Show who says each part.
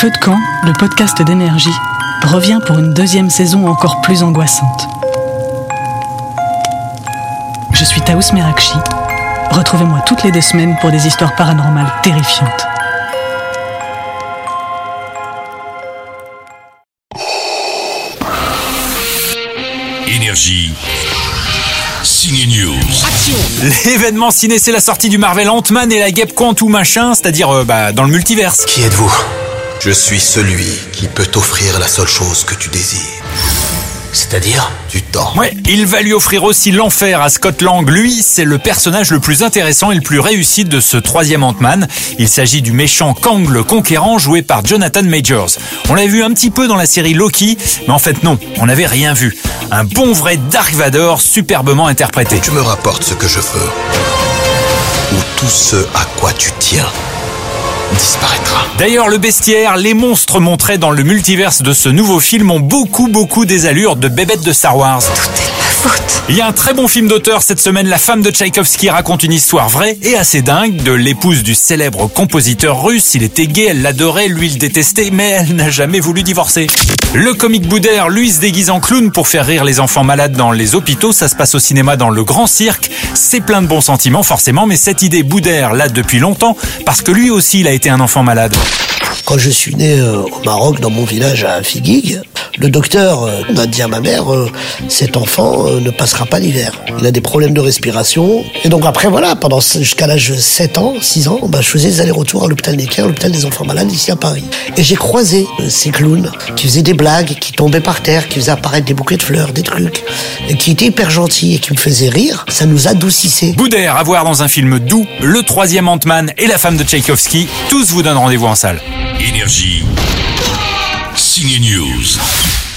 Speaker 1: Feu de camp, le podcast d'énergie, revient pour une deuxième saison encore plus angoissante. Je suis Taous Merakchi. Retrouvez-moi toutes les deux semaines pour des histoires paranormales terrifiantes.
Speaker 2: Énergie. Signe News.
Speaker 3: L'événement ciné, c'est la sortie du Marvel Ant-Man et la guêpe Quantum machin, c'est-à-dire euh, bah, dans le multiverse.
Speaker 4: Qui êtes-vous? Je suis celui qui peut t'offrir la seule chose que tu désires. C'est-à-dire du temps.
Speaker 3: Ouais, il va lui offrir aussi l'enfer à Scott Lang. Lui, c'est le personnage le plus intéressant et le plus réussi de ce troisième Ant-Man. Il s'agit du méchant Kang le Conquérant joué par Jonathan Majors. On l'a vu un petit peu dans la série Loki, mais en fait non, on n'avait rien vu. Un bon vrai Dark Vador superbement interprété.
Speaker 4: Tu me rapportes ce que je veux. Ou tout ce à quoi tu tiens disparaîtra.
Speaker 3: D'ailleurs, le bestiaire, les monstres montrés dans le multiverse de ce nouveau film ont beaucoup, beaucoup des allures de bébêtes de Star Wars. Il y a un très bon film d'auteur cette semaine. La femme de Tchaïkovski raconte une histoire vraie et assez dingue de l'épouse du célèbre compositeur russe. Il était gay, elle l'adorait, lui le détestait, mais elle n'a jamais voulu divorcer. Le comique Boudère, lui, se déguise en clown pour faire rire les enfants malades dans les hôpitaux. Ça se passe au cinéma dans le grand cirque. C'est plein de bons sentiments, forcément, mais cette idée Boudère l'a depuis longtemps parce que lui aussi, il a été un enfant malade.
Speaker 5: Quand je suis né euh, au Maroc, dans mon village à Figuig, le docteur euh, a dit à ma mère, euh, cet enfant euh, ne passera pas l'hiver. Il a des problèmes de respiration. Et donc après, voilà, pendant jusqu'à l'âge de 7 ans, 6 ans, bah, je faisais des allers-retours à l'hôpital Necker, l'hôpital des enfants malades ici à Paris. Et j'ai croisé ces clowns qui faisaient des blagues, qui tombaient par terre, qui faisaient apparaître des bouquets de fleurs, des trucs, et qui étaient hyper gentils et qui me faisaient rire. Ça nous adoucissait.
Speaker 3: Boudère à voir dans un film doux, le troisième Ant-Man et la femme de Tchaïkovski. Tous vous donnent rendez-vous en salle.
Speaker 2: Énergie. Signe News.